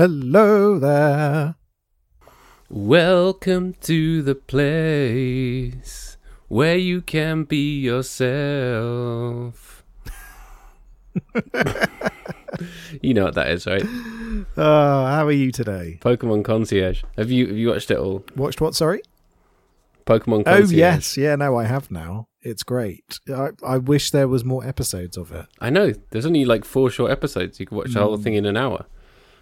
Hello there. Welcome to the place where you can be yourself. you know what that is, right? Uh, how are you today? Pokemon Concierge. Have you have you watched it all? Watched what? Sorry. Pokemon Concierge. Oh yes, yeah. No, I have now. It's great. I, I wish there was more episodes of it. I know. There's only like four short episodes. You can watch the whole thing in an hour.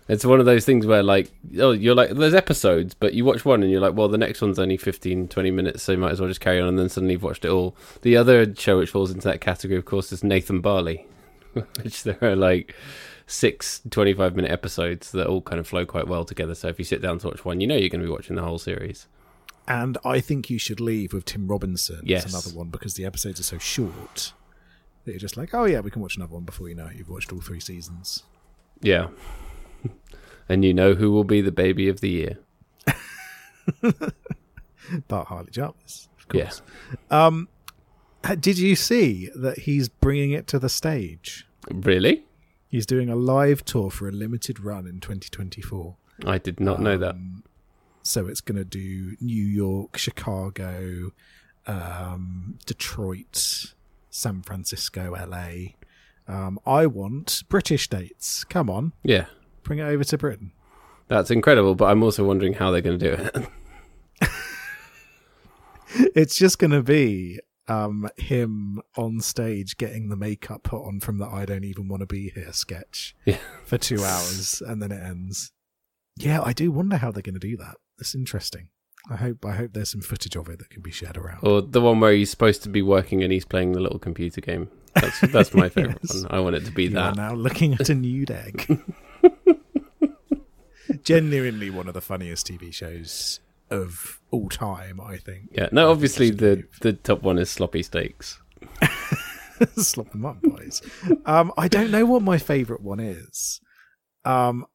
It's one of those things where like oh you're like there's episodes but you watch one and you're like well the next one's only 15 20 minutes so you might as well just carry on and then suddenly you've watched it all. The other show which falls into that category of course is Nathan Barley which there are like six 25 minute episodes that all kind of flow quite well together so if you sit down to watch one you know you're going to be watching the whole series. And I think you should leave with Tim Robinson. Yes. It's another one because the episodes are so short that you're just like, oh yeah, we can watch another one before you know it. You've watched all three seasons. Yeah. and you know who will be the baby of the year. But Harley Jarvis, of Yeah. course. Um, uh, did you see that he's bringing it to the stage? Really? He's doing a live tour for a limited run in 2024. I did not know that. Um, So it's going to do New York, Chicago, um, Detroit, San Francisco, LA. Um, I want British dates. Come on, Yeah. Bring it over to Britain. That's incredible, but I'm also wondering how they're going to do it. It's just going to be um, him on stage getting the makeup put on from the "I don't even want to be here" sketch Yeah. for two hours, and then it ends. Yeah, I do wonder how they're going to do that. It's interesting. I hope I hope there's some footage of it that can be shared around. Or the one where he's supposed to be working and he's playing the little computer game. That's that's my favorite Yes. one. I want it to be You that. now looking at a nude egg. Genuinely one of the funniest TV shows of all time, I think. Yeah. No, obviously the the top one is sloppy steaks. slop them up, boys. um, I don't know what my favourite one is. Um,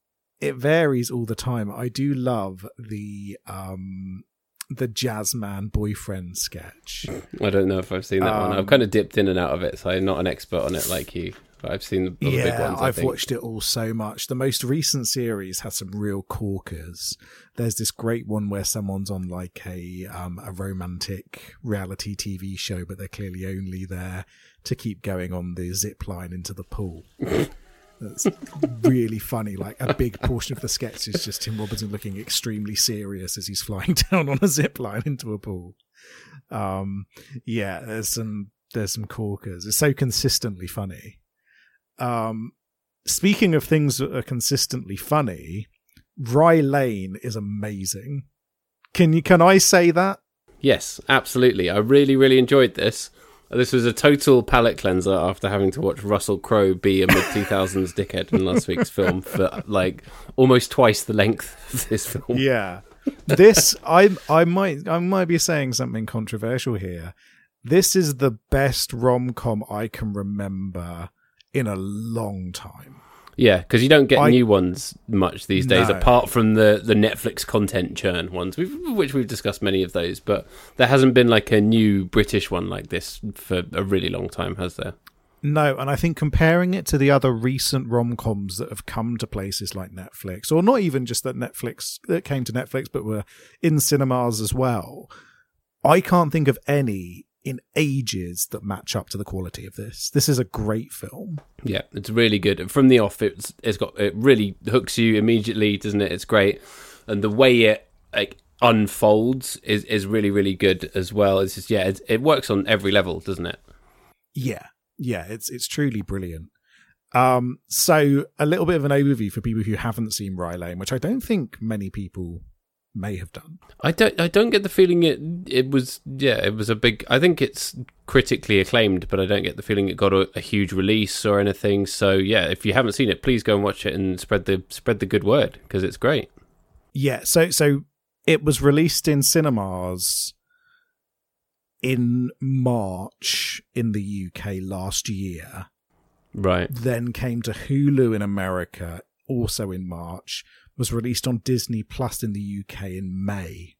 it varies all the time. I do love the um the jazz man boyfriend sketch. I don't know if I've seen that one. I've Um, kind of dipped in and out of it, so I'm not an expert on it like you. I've seen the, the big yeah, ones. I I've think. watched it all so much. The most recent series has some real corkers. There's this great one where someone's on like a um, a romantic reality TV show, but they're clearly only there to keep going on the zip line into the pool. That's really funny. Like a big portion of the sketch is just Tim Robinson looking extremely serious as he's flying down on a zip line into a pool. Um, yeah, there's some there's some corkers. It's so consistently funny. Um, speaking of things that are consistently funny, Rye Lane is amazing. Can you can I say that? Yes, absolutely. I really, really enjoyed this. This was a total palate cleanser after having to watch Russell Crowe be a mid 2000s dickhead in last week's film for like almost twice the length of this film. Yeah. This I I might I might be saying something controversial here. This is the best rom com I can remember in a long time. Yeah, because you don't get I- new ones much these days, No. apart from the, the Netflix content churn ones, we've, which we've discussed many of those. But there hasn't been like a new British one like this for a really long time, has there? No, and I think comparing it to the other recent rom coms that have come to places like Netflix, or not even just that Netflix that came to Netflix, but were in cinemas as well, I can't think of any in ages that match up to the quality of this. This is a great film. Yeah, it's really good. And from the off, it's it's got it really hooks you immediately, doesn't it? It's great, and the way it like unfolds is is really really good as well. It's just yeah, it, it works on every level, doesn't it? Yeah, yeah, it's it's truly brilliant. Um, so a little bit of an overview for people who haven't seen Rye Lane, which I don't think many people may have done. I don't. I don't get the feeling it. It was. Yeah, it was a big. I think it's critically acclaimed, but I don't get the feeling it got a, a huge release or anything. So yeah, if you haven't seen it, please go and watch it and spread the spread the good word because it's great. Yeah. So so it was released in cinemas in March in the UK last year. Right. Then came to Hulu in America also in March was released on Disney Plus in the UK in May.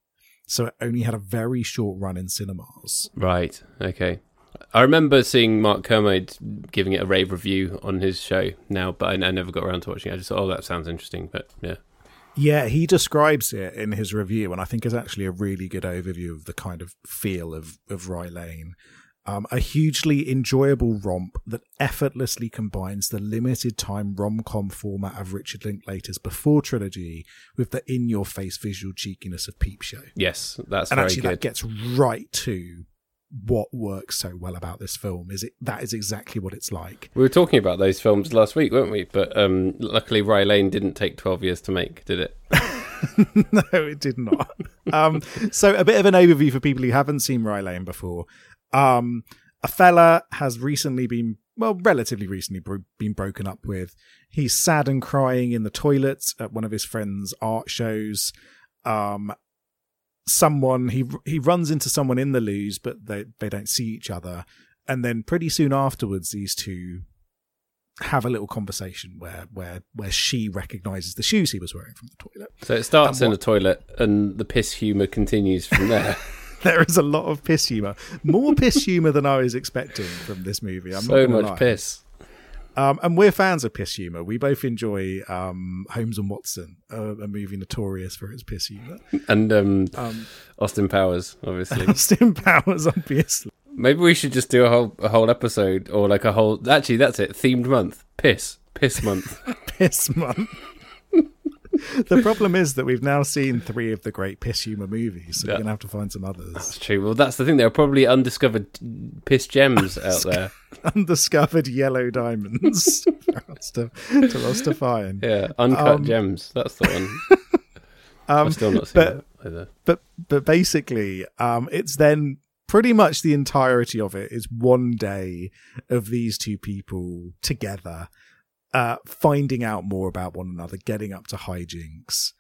So it only had a very short run in cinemas. Right. Okay. I remember seeing Mark Kermode giving it a rave review on his show now, but I, I never got around to watching it. I just thought, oh, that sounds interesting. But yeah. Yeah, he describes it in his review, and I think is actually a really good overview of the kind of feel of, of Rye Lane. Um, a hugely enjoyable romp that effortlessly combines the limited time rom com format of Richard Linklater's Before trilogy with the in your face visual cheekiness of Peep Show. Yes, that's and actually good. that gets right to what works so well about this film is it that is exactly what it's like. We were talking about those films last week, weren't we? But um, luckily, Rye Lane didn't take 12 years to make, did it? no, it did not. um, so, a bit of an overview for people who haven't seen Rye Lane before. Um, a fella has recently been, well, relatively recently bro- been broken up with. He's sad and crying in the toilets at one of his friends' art shows. Um, someone he he runs into someone in the loos, but they they don't see each other. And then pretty soon afterwards, these two have a little conversation where where where she recognizes the shoes he was wearing from the toilet. So it starts in a toilet, and the piss humour continues from there. there is a lot of piss humor, more piss humor than I was expecting from this movie. I'm so much lie. piss. Um, and we're fans of piss humor. We both enjoy um, Holmes and Watson, a, a movie notorious for its piss humor. And um, Um, Austin Powers, obviously. Austin Powers, obviously. Maybe we should just do a whole a whole episode, or like a whole. Actually, that's it. Themed month. Piss. Piss month. Piss month. The problem is that we've now seen three of the great piss humor movies, so Yeah. we're gonna have to find some others. That's true. Well, that's the thing. There are probably undiscovered piss gems out there. Undiscovered yellow diamonds to, for us to find. Yeah, uncut Um, gems. That's the one. Um, I've still not seen but- that either. but but basically um it's then pretty much the entirety of it is one day of these two people together uh finding out more about one another getting up to hijinks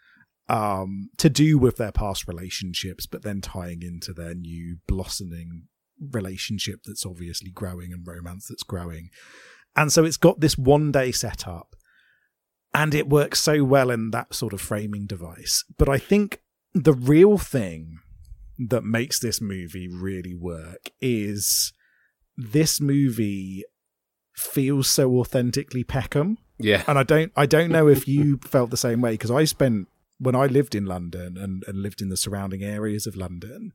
um to do with their past relationships but then tying into their new blossoming relationship that's obviously growing and romance that's growing. And so it's got this one day setup and it works so well in that sort of framing device. But i think the real thing that makes this movie really work is this movie feels so authentically Peckham, Yeah. and I don't I don't know if you felt the same way because I spent when I lived in London and, and lived in the surrounding areas of London.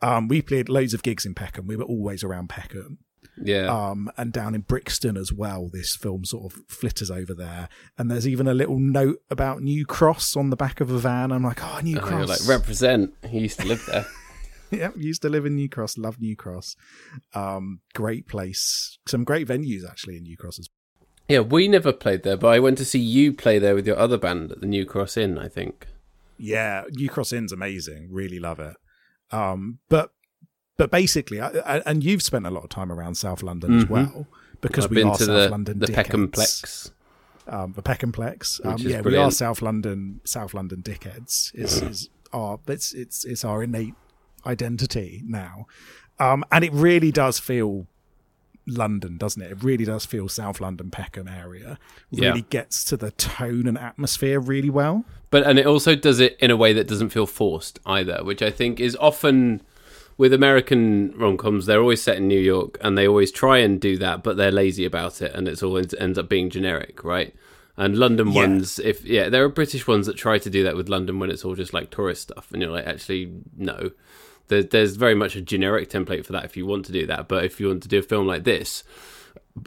Um, we played loads of gigs in Peckham. We were always around Peckham Yeah. um, and down in Brixton as well. This film sort of flitters over there, and there's even a little note about New Cross on the back of a van. I'm like, oh, New Oh, Cross. like represent. He used to live there. yeah, used to live in New Cross. Love New Cross. Um, great place. Some great venues actually in New Cross as yeah, we never played there, but I went to see you play there with your other band at the New Cross Inn. I think. Yeah, New Cross Inn's amazing. Really love it. Um, but but basically, I, I, and you've spent a lot of time around South London as Mhm. well because I've we been are to South the London the dickheads. Peckham-plex. um, the Peckham-plex. Um, yeah, we are. South London, South London dickheads. Is is our it's it's it's our innate identity now, um, and it really does feel London, doesn't it? It really does feel South London, Peckham area. Yeah. Really gets to the tone and atmosphere really well. But and it also does it in a way that doesn't feel forced either, which I think is often with American rom coms. They're always set in New York, and they always try and do that, but they're lazy about it, and it's always ends up being generic, right? And London Yeah. ones, if yeah, there are British ones that try to do that with London when it's all just like tourist stuff, and you're like, actually, no. There, there's very much a generic template for that if you want to do that, but if you want to do a film like this,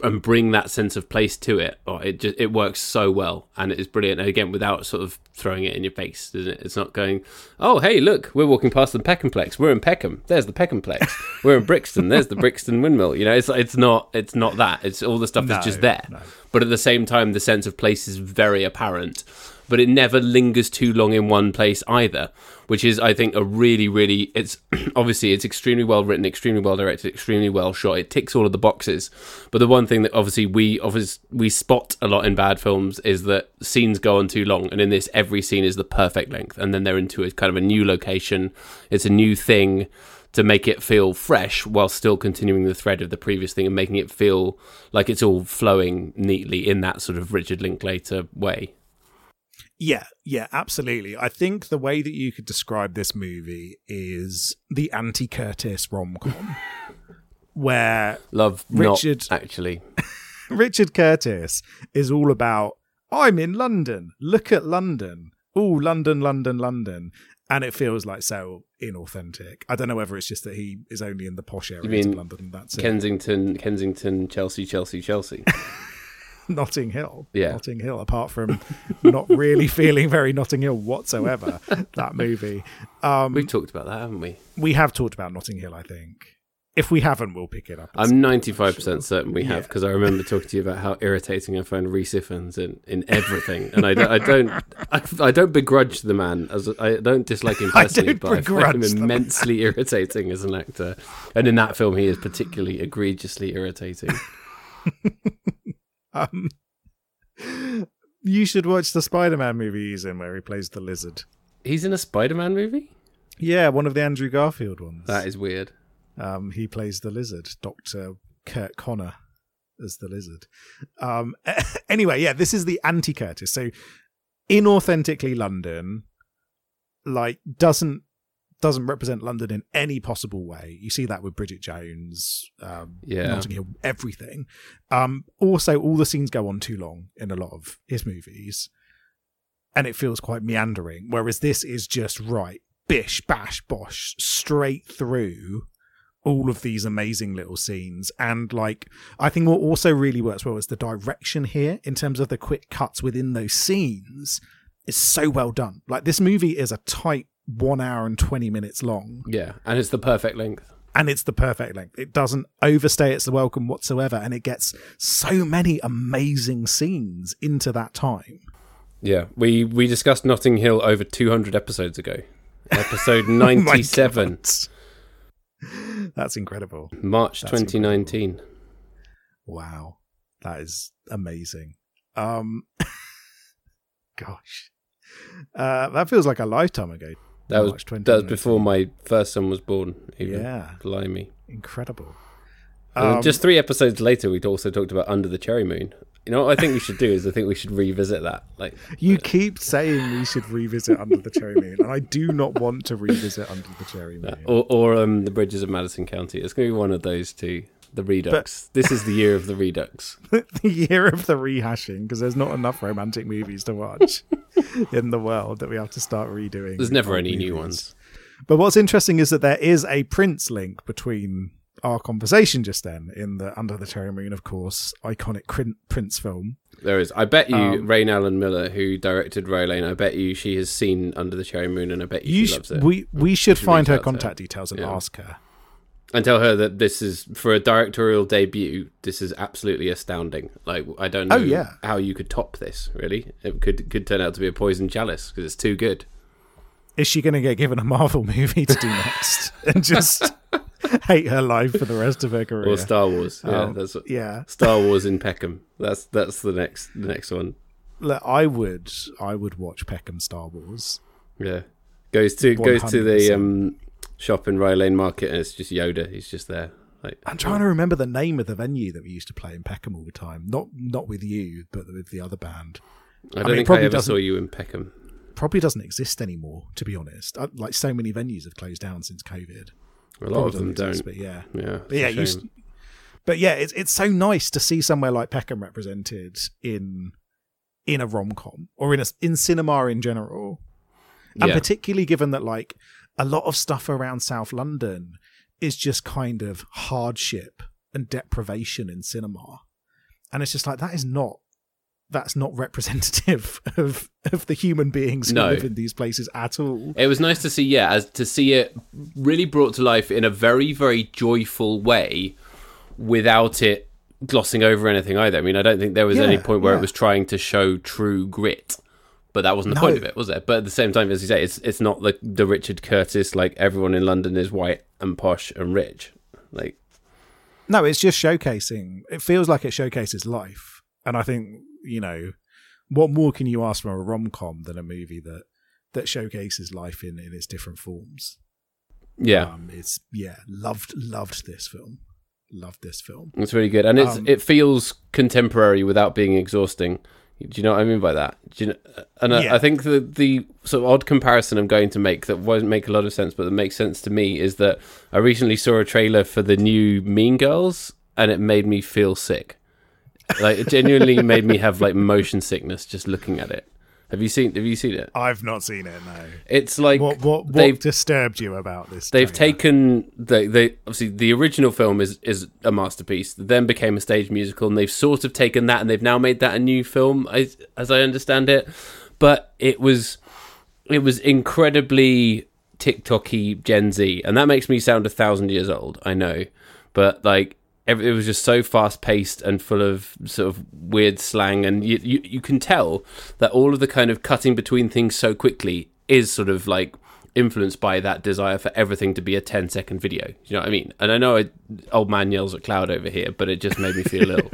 and bring that sense of place to it. Oh, it just it works so well, and it is brilliant. And again, without sort of throwing it in your face, it? It's not going, oh hey, look, we're walking past the Peckhamplex. We're in Peckham. There's the Peckhamplex. we're in Brixton. There's the Brixton windmill. You know, it's it's not it's not that. It's all the stuff No, is just there. no. But at the same time, the sense of place is very apparent. But it never lingers too long in one place either, which is, I think, a really, really. It's obviously it's extremely well written, extremely well directed, extremely well shot. It ticks all of the boxes. But the one thing that obviously we obviously we spot a lot in bad films is that scenes go on too long, and in this, every scene is the perfect length, and then they're into a kind of a new location. It's a new thing to make it feel fresh while still continuing the thread of the previous thing and making it feel like it's all flowing neatly in that sort of Richard Linklater way. Yeah, yeah, absolutely. I think the way that you could describe this movie is the anti Curtis rom com, where Love Richard- not actually. Richard Curtis is all about, I'm in London, look at London. Oh, London, London, London. And it feels like so inauthentic. I don't know whether it's just that he is only in the posh areas of London that's it. Kensington, Kensington, Chelsea, Chelsea, Chelsea. Notting Hill. Yeah. Notting Hill, apart from not really feeling very Notting Hill whatsoever, that movie. Um, We've talked about that, haven't we? we have talked about Notting Hill, I think. If we haven't, we'll pick it up. I'm 95% certain we have Yeah. because I remember talking to you about how irritating I find Rhys Ifans in, in everything, and I don't, I don't, I, I don't begrudge the man as I don't dislike him I personally, don't but I find begrudge him immensely irritating as an actor, and in that film he is particularly egregiously irritating. Um, you should watch the Spider-Man movie he's in, where he plays the lizard. He's in a Spider-Man movie. Yeah, one of the Andrew Garfield ones. That is weird. Um, he plays the lizard, Doctor Kurt Connor, as the lizard. Um, anyway, yeah, this is the anti Curtis. So, inauthentically London, like doesn't doesn't represent London in any possible way. You see that with Bridget Jones, um, Yeah. Notting Hill, everything. Um, also, all the scenes go on too long in a lot of his movies, and it feels quite meandering. Whereas this is just right, bish, bash, bosh, straight through all of these amazing little scenes. And like, I think what also really works well is the direction here in terms of the quick cuts within those scenes is so well done. Like, this movie is a tight one hour and 20 minutes long Yeah, and it's the perfect length. and it's the perfect length. It doesn't overstay its welcome whatsoever, and it gets so many amazing scenes into that time. Yeah, we we discussed Notting Hill over 200 episodes ago. Episode Oh 97, God. That's incredible. March That's 2019. Wow. That is amazing. Um gosh. Uh that feels like a lifetime ago. That was March that was before my first son was born. Even. Yeah. blimey. Incredible. Um, just three episodes later, we'd also talked about Under the Cherry Moon. You know what I think we should do is I think we should revisit that. Like, you keep saying we should revisit Under the Cherry Moon, and I do not want to revisit Under the Cherry Moon. or, or um, the Bridges of Madison County. It's going to be one of those two. The Redux. this is the year of the Redux. the year of the rehashing because there's not enough romantic movies to watch in the world that we have to start redoing. There's never any new ones. But what's interesting is that there is a Prince link between our conversation just then in the Under the Cherry Moon, of course, iconic Prince film. There is. I bet you, Um, Raine Allen Miller, who directed Rye Lane, I bet you she has seen Under the Cherry Moon, and I bet you, You she sh- loves it. we we should should find her to her. contact details and Yeah. ask her. And tell her that this is for a directorial debut. This is absolutely astounding. Like I don't know Oh, yeah. how you could top this. Really, it could could turn out to be a poison chalice because it's too good. Is she going to get given a Marvel movie to do next and just hate her life for the rest of her career? Or Star Wars. Yeah, Um, that's what, yeah. Star Wars in Peckham. That's that's the next the next one. Look, I would I would watch Peckham Star Wars. Yeah, goes to goes to the um, shop in Rye Lane Market, and it's just Yoda. He's just there. Like I'm trying to remember the name of the venue that we used to play in Peckham all the time. Not not with you, but with the other band. I don't mean, it think I probably ever doesn't- saw you in Peckham. Probably doesn't exist anymore, to be honest. Uh, Like so many venues have closed down since COVID. A lot Probably of them exist, don't. but yeah. Yeah, But yeah, but yeah, it's it's so nice to see somewhere like Peckham represented in in a rom com or in a in cinema in general, and Yeah. particularly given that like a lot of stuff around South London is just kind of hardship and deprivation in cinema. And it's just like that is not that's not representative of of the human beings who No. live in these places at all. It was nice to see, yeah, as to see it really brought to life in a very, very joyful way, without it glossing over anything either. I mean, I don't think there was any point where yeah. it was trying to show true grit, but that wasn't the No. point of it, was it? But at the same time, as you say, it's it's not the the Richard Curtis like everyone in London is white and posh and rich, like No, it's just showcasing. It feels like it showcases life, and I think you know what more can you ask from a rom com than a movie that that showcases life in in its different forms. yeah. Um, it's yeah, loved loved this film, loved this film. It's really good, and it's Um, it feels contemporary without being exhausting. Do you know what I mean by that? Do you know, and I, I think the the sort of odd comparison I'm going to make that won't make a lot of sense, but that makes sense to me is that I recently saw a trailer for the new Mean Girls, and it made me feel sick. Like it genuinely made me have like motion sickness just looking at it. Have you seen? Have you seen it? I've not seen it. No. It's like What what what they've disturbed you about this? They've trailer? taken they they obviously the original film is is a masterpiece. that Then became a stage musical, and they've sort of taken that and they've now made that a new film, as, as I understand it. But it was it was incredibly TikToky Gen Z, and that makes me sound a thousand years old. I know, but like it was just so fast paced and full of sort of weird slang, and you, you you can tell that all of the kind of cutting between things so quickly is sort of like influenced by that desire for everything to be a 10 second video. You know what I mean? And I know I, old man yells at cloud over here, but it just made me feel ill.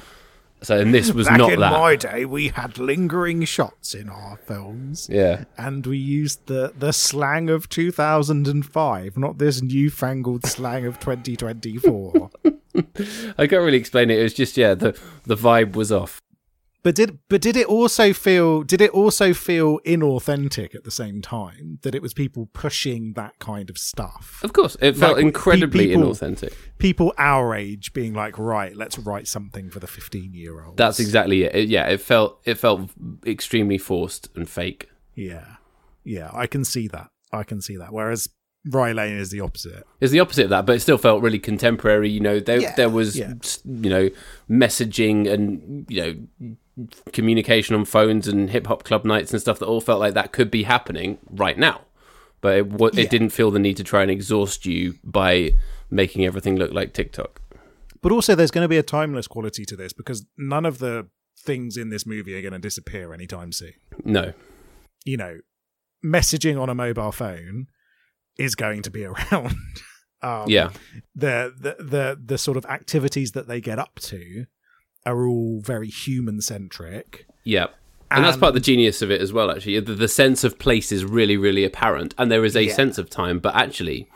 so, and this was Back not in that. my day, we had lingering shots in our films. Yeah. and we used the the slang of 2005 not this newfangled slang of 2024 I can't really explain it. It was just, yeah, the, the vibe was off. but did but did it also feel did it also feel inauthentic at the same time that it was people pushing that kind of stuff Of course, it felt Like, incredibly people- inauthentic. people our age being like right let's write something for the fifteen-year-old. That's exactly it. it. Yeah, it felt it felt extremely forced and fake. yeah yeah i can see that i can see that whereas Rye Lane is the opposite It's the opposite of that, but it still felt really contemporary. You know, there Yeah, there was yeah. you know messaging and you know communication on phones and hip hop club nights and stuff that all felt like that could be happening right now, but it wa- Yeah. it didn't feel the need to try and exhaust you by making everything look like TikTok. But also, there's going to be a timeless quality to this because none of the things in this movie are going to disappear anytime soon. No, You know, messaging on a mobile phone is going to be around. um, yeah, the, the the the sort of activities that they get up to are all very human centric. yeah. And, that's part of the genius of it as well, actually. The, the sense of place is really, really apparent. And there is a Yeah. sense of time, but actually,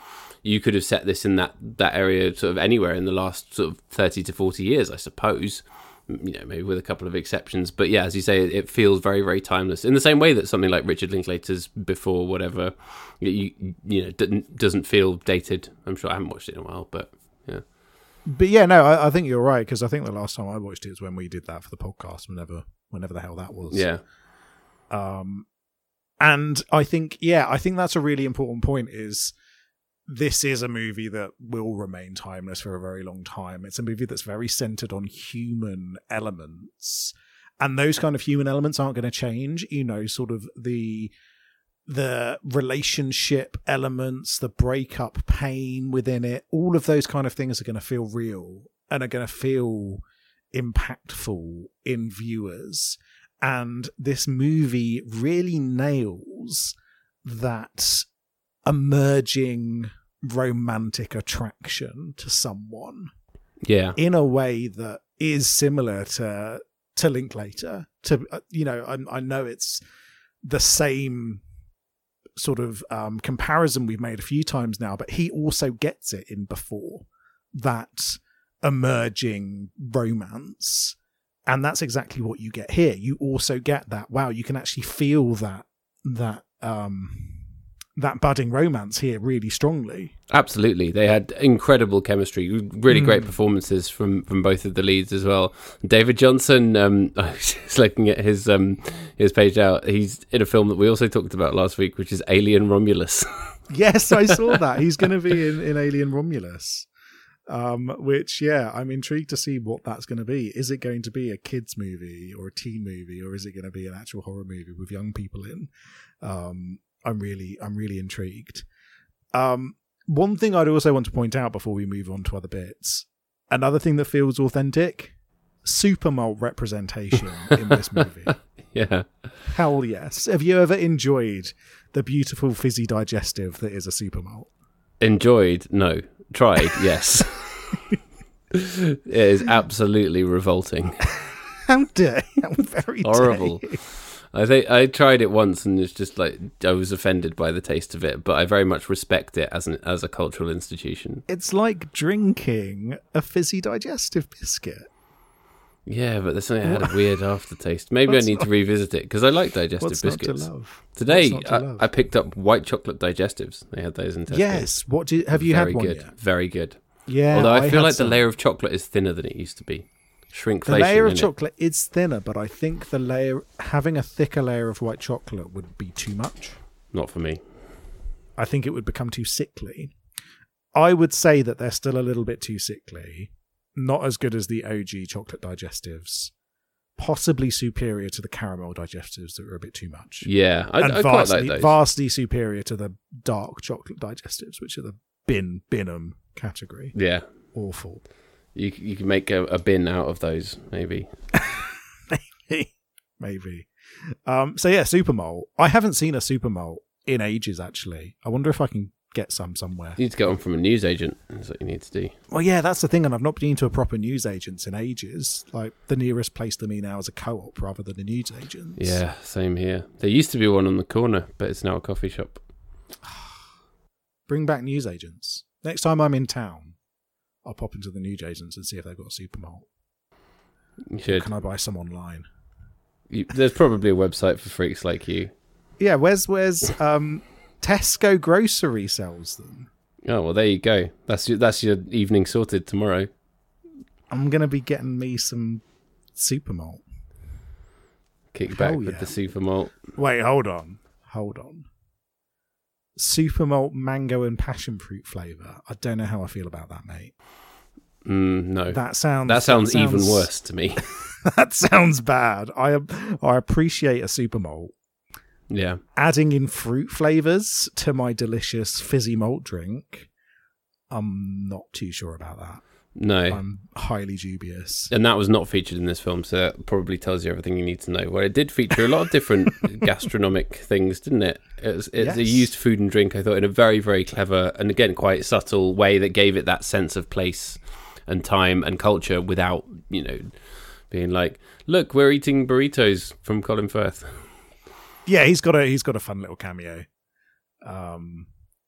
you could have set this in that, that area sort of anywhere in the last sort of 30 to 40 years, I suppose. You know, maybe with a couple of exceptions. But yeah, as you say, it, feels very, very timeless. In the same way that something like Richard Linklater's Before, whatever, you, you, know, doesn't, doesn't feel dated. I'm sure I haven't watched it in a while, but yeah. But yeah, no, I, I think you're right because I think the last time I watched it was when we did that for the podcast, whenever whenever the hell that was. Yeah. um and i think yeah i think that's a really important point is this is a movie that will remain timeless for a very long time. It's a movie that's very centered on human elements. And those kind of human elements aren't going to change you know sort of the the relationship elements the breakup pain within it all of those kind of things are going to feel real and are going to feel impactful in viewers. And this movie really nails that emerging romantic attraction to someone Yeah. in a way that is similar to to Linklater. To uh, you know, I, I know it's the same sort of um, comparison we've made a few times now, but he also gets it in before that emerging romance. And that's exactly what you get here. You also get that, wow, you can actually feel that that um that budding romance here really strongly. Absolutely, they had incredible chemistry. Really great Mm. performances from from both of the leads as well. David Jonsson, um, I was just looking at his um his page out. He's in a film that we also talked about last week, which is Alien Romulus. Yes, I saw that. He's going to be in, in Alien Romulus. Um, which, yeah, I'm intrigued to see what that's going to be. Is it going to be a kids movie or a teen movie, or is it going to be an actual horror movie with young people in? Um, I'm really, I'm really intrigued. Um, one thing I'd also want to point out before we move on to other bits, another thing that feels authentic, super malt representation in this movie. Yeah. Hell yes. Have you ever enjoyed the beautiful fizzy digestive that is a super malt? Enjoyed? No. Tried? Yes. it is absolutely revolting. How dare? How very dare Horrible. you. I think I tried it once and it's just like I was offended by the taste of it, but I very much respect it as an as a cultural institution. It's like drinking a fizzy digestive biscuit. Yeah, but there's something that had a weird aftertaste. Maybe I need to revisit it because I like digestive What's not to biscuits. love? Today, not to I? I picked up white chocolate digestives. They had those in Tesco. Yes. What do have you very had Very good, yet? very good. Yeah. Although I, feel had like the layer of chocolate is thinner than it used to be. Shrinkflation. the layer of chocolate is thinner, but I think the layer having a thicker layer of white chocolate would be too much. Not for me. I think it would become too sickly. I would say that they're still a little bit too sickly. Not as good as the OG chocolate digestives. Possibly superior to the caramel digestives that were a bit too much. Yeah, I, and I quite vastly, like those. vastly superior to the dark chocolate digestives, which are the bin binum category. yeah, Awful. You you can make a, a bin out of those, maybe. Maybe. Um, so yeah, super malt. I haven't seen a super malt in ages. Actually, I wonder if I can get some somewhere. You need to get one from a newsagent. That's what you need to do. Well, yeah, that's the thing, and I've not been to a proper newsagents in ages. Like the nearest place to me now is a co-op rather than a newsagents. Yeah, same here. There used to be one on the corner, but it's now a coffee shop. bring back newsagents. Next time I'm in town, I'll pop into the newsagents and see if they've got a super malt. You should. Can I buy some online? You, there's probably a website for freaks like you. Yeah, where's where's um Tesco grocery sells them. Oh well, there you go. That's your, that's your evening sorted tomorrow. I'm gonna be getting me some super malt. Kick back Hell with yeah. the super malt. Wait, hold on. Hold on. Super malt mango and passion fruit flavour. I don't know how I feel about that, mate. Mm, no, that, sounds That sounds that sounds even worse to me. that sounds bad. I I appreciate a super malt. yeah, Adding in fruit flavours to my delicious fizzy malt drink. I'm not too sure about that. No. I'm highly dubious. and that was not featured in this film, so that probably tells you everything you need to know. Well, it did feature a lot of different gastronomic things, didn't it? It was, it's a Yes. used food and drink, I thought, in a very, very clever and again quite subtle way that gave it that sense of place and time and culture without, you know, being like, "Look, we're eating burritos from Colin Firth." Yeah, he's got a he's got a fun little cameo. Um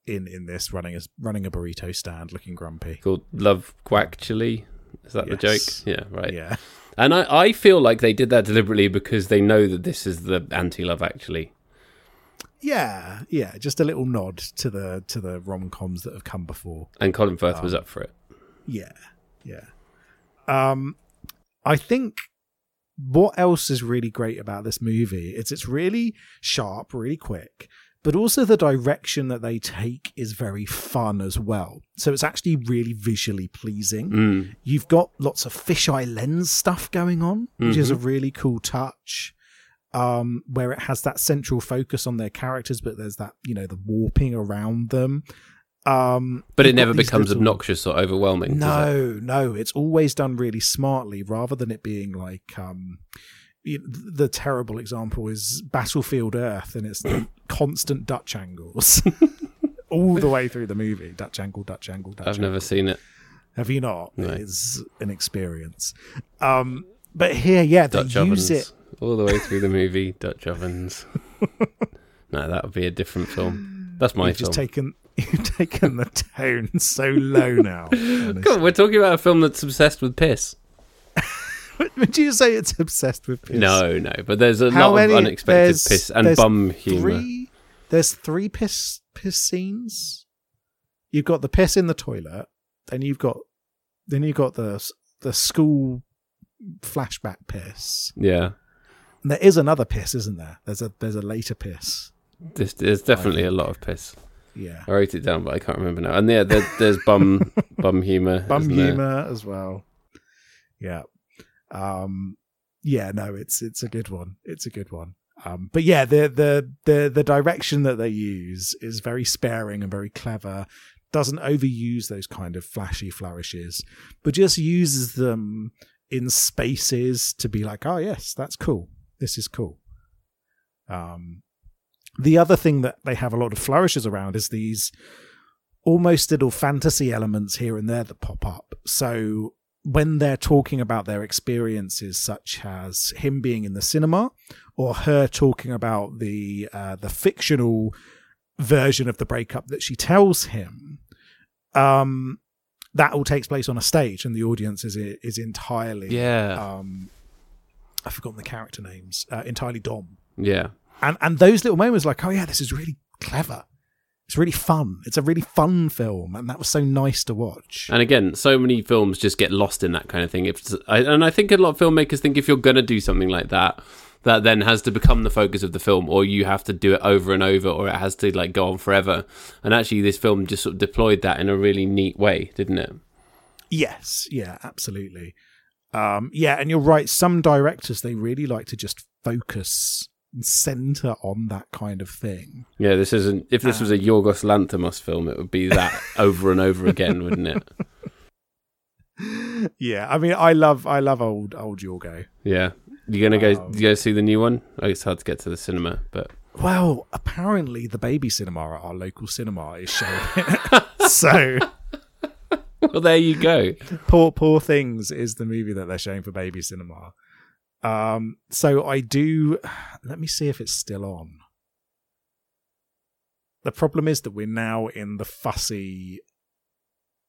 in in this running a running a burrito stand looking grumpy. Called Love Quack Chili. Is that the joke? Yeah, right. Yeah. And I, I feel like they did that deliberately because they know that this is the anti-love actually. Yeah, yeah, just a little nod to the to the rom coms that have come before. And Colin Firth Oh. was up for it. Yeah, yeah. Um, I think what else is really great about this movie is it's really sharp, really quick, but also the direction that they take is very fun as well. So it's actually really visually pleasing. Mm. You've got lots of fisheye lens stuff going on, which is a really cool touch. Um, where it has that central focus on their characters, but there's that you know the warping around them. Um, But it never becomes little- obnoxious or overwhelming. No, no, it's always done really smartly, rather than it being like um, the terrible example is Battlefield Earth, and it's the constant Dutch angles all the way through the movie. Dutch angle, Dutch angle, Dutch. Angle. I've angle. never seen it. Have you not? No. It's an experience. Um, but here, yeah, they Dutch use ovens. it. All the way through the movie, Dutch ovens. no, that would be a different film. That's my You've film. just taken you've taken the tone so low now. God, we're talking about a film that's obsessed with piss. Would you say it's obsessed with piss? No, no, but there's a How lot many- of unexpected there's- piss and bum humor. three there's three piss piss scenes you've got the piss in the toilet then you've got then you've got the the school flashback piss Yeah, and there is another piss isn't there there's a there's a later piss there's, there's definitely a lot of piss. Yeah. I wrote it down, but I can't remember now. And yeah, there, there's bum bum humor. Bum isn't there? humor as well. Yeah. Um yeah, no, it's it's a good one. It's a good one. Um but yeah, the the the the direction that they use is very sparing and very clever. Doesn't overuse those kind of flashy flourishes, but just uses them in spaces to be like, oh yes, that's cool. This is cool. Um the other thing that they have a lot of flourishes around is these almost little fantasy elements here and there that pop up. So when they're talking about their experiences, such as him being in the cinema or her talking about the uh, the fictional version of the breakup that she tells him, um, that all takes place on a stage, and the audience is is entirely Yeah, um, I've forgotten the character names, uh, entirely Dom. Yeah. and and those little moments like oh yeah this is really clever it's really fun it's a really fun film and that was so nice to watch And again, so many films just get lost in that kind of thing. If I, and I think a lot of filmmakers think if you're going to do something like that, that then has to become the focus of the film, or you have to do it over and over, or it has to like go on forever. And actually, this film just sort of deployed that in a really neat way, didn't it? yes yeah absolutely um yeah and you're right some directors they really like to just focus center on that kind of thing Yeah, this isn't. If this was a Yorgos Lanthimos film, it would be that over and over again, wouldn't it? yeah i mean i love i love old old yorgo Yeah. You gonna go? Um, you go see the new one? Oh, it's hard to get to the cinema, but well apparently the baby cinema at our local cinema is showing it so well, there you go. Poor Poor Things is the movie that they're showing for baby cinema. Um, so I do. Let me see if it's still on. The problem is that we're now in the fussy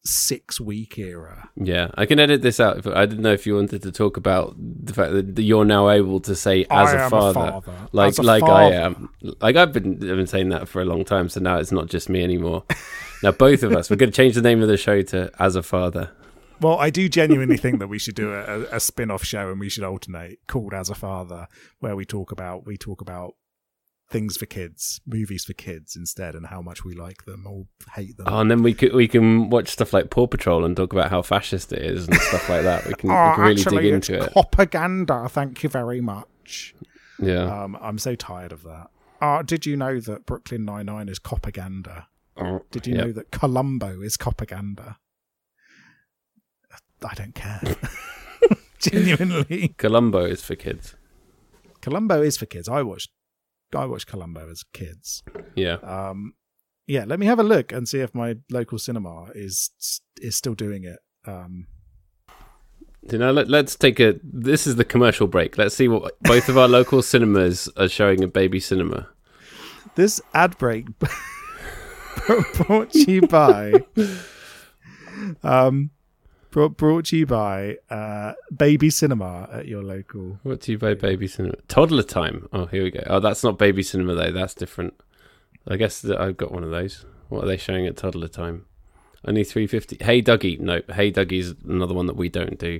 six week era. Yeah, I can edit this out. I didn't know if you wanted to talk about the fact that you're now able to say as a father, father. like As a like I am. Like I've been I've been saying that for a long time, so now it's not just me anymore. now both of us, we're going to change the name of the show to As a Father. Well, I do genuinely think that we should do a, a spin off show and we should alternate called As a Father, where we talk about we talk about things for kids, movies for kids instead, and how much we like them or hate them. Oh, and then we could we can watch stuff like Paw Patrol and talk about how fascist it is and stuff like that. We can, we Oh, can really actually, dig into it. propaganda. Thank you very much. Yeah. Um, I'm so tired of that. Uh, did you know that Brooklyn Nine Nine is propaganda? Oh, Did you yeah. know that Columbo is propaganda? I don't care. Genuinely, Columbo is for kids. Columbo is for kids. I watched, I watched Columbo as kids. Yeah. Um, yeah, let me have a look and see if my local cinema is is still doing it. Um, You know, let, let's take a. This is the commercial break. Let's see what both of our local cinemas are showing at Baby Cinema. this ad break brought to you by um brought, brought to you by uh baby cinema at your local What do you buy Baby Cinema? Toddler Time. Oh, here we go. Oh, that's not Baby Cinema though. That's different. I guess that I've got one of those. What are they showing at Toddler Time? Only three fifty. Hey Duggee. No, Hey Duggee's another one that we don't do.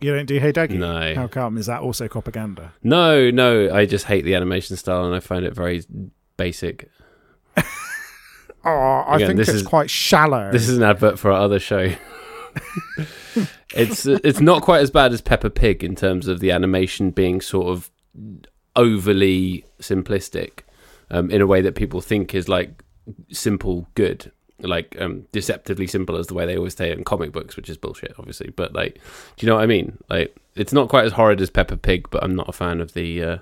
you don't do hey Duggee? No. how come is that also propaganda No, no. I just hate the animation style and I find it very basic. oh i Again, think this it's is- quite shallow This is an advert for our other show. it's it's not quite as bad as Peppa Pig in terms of the animation being sort of overly simplistic, um, in a way that people think is like simple good, like um, deceptively simple as the way they always say it in comic books, which is bullshit, obviously. But like, do you know what I mean? Like, it's not quite as horrid as Peppa Pig, but I'm not a fan of the. Uh,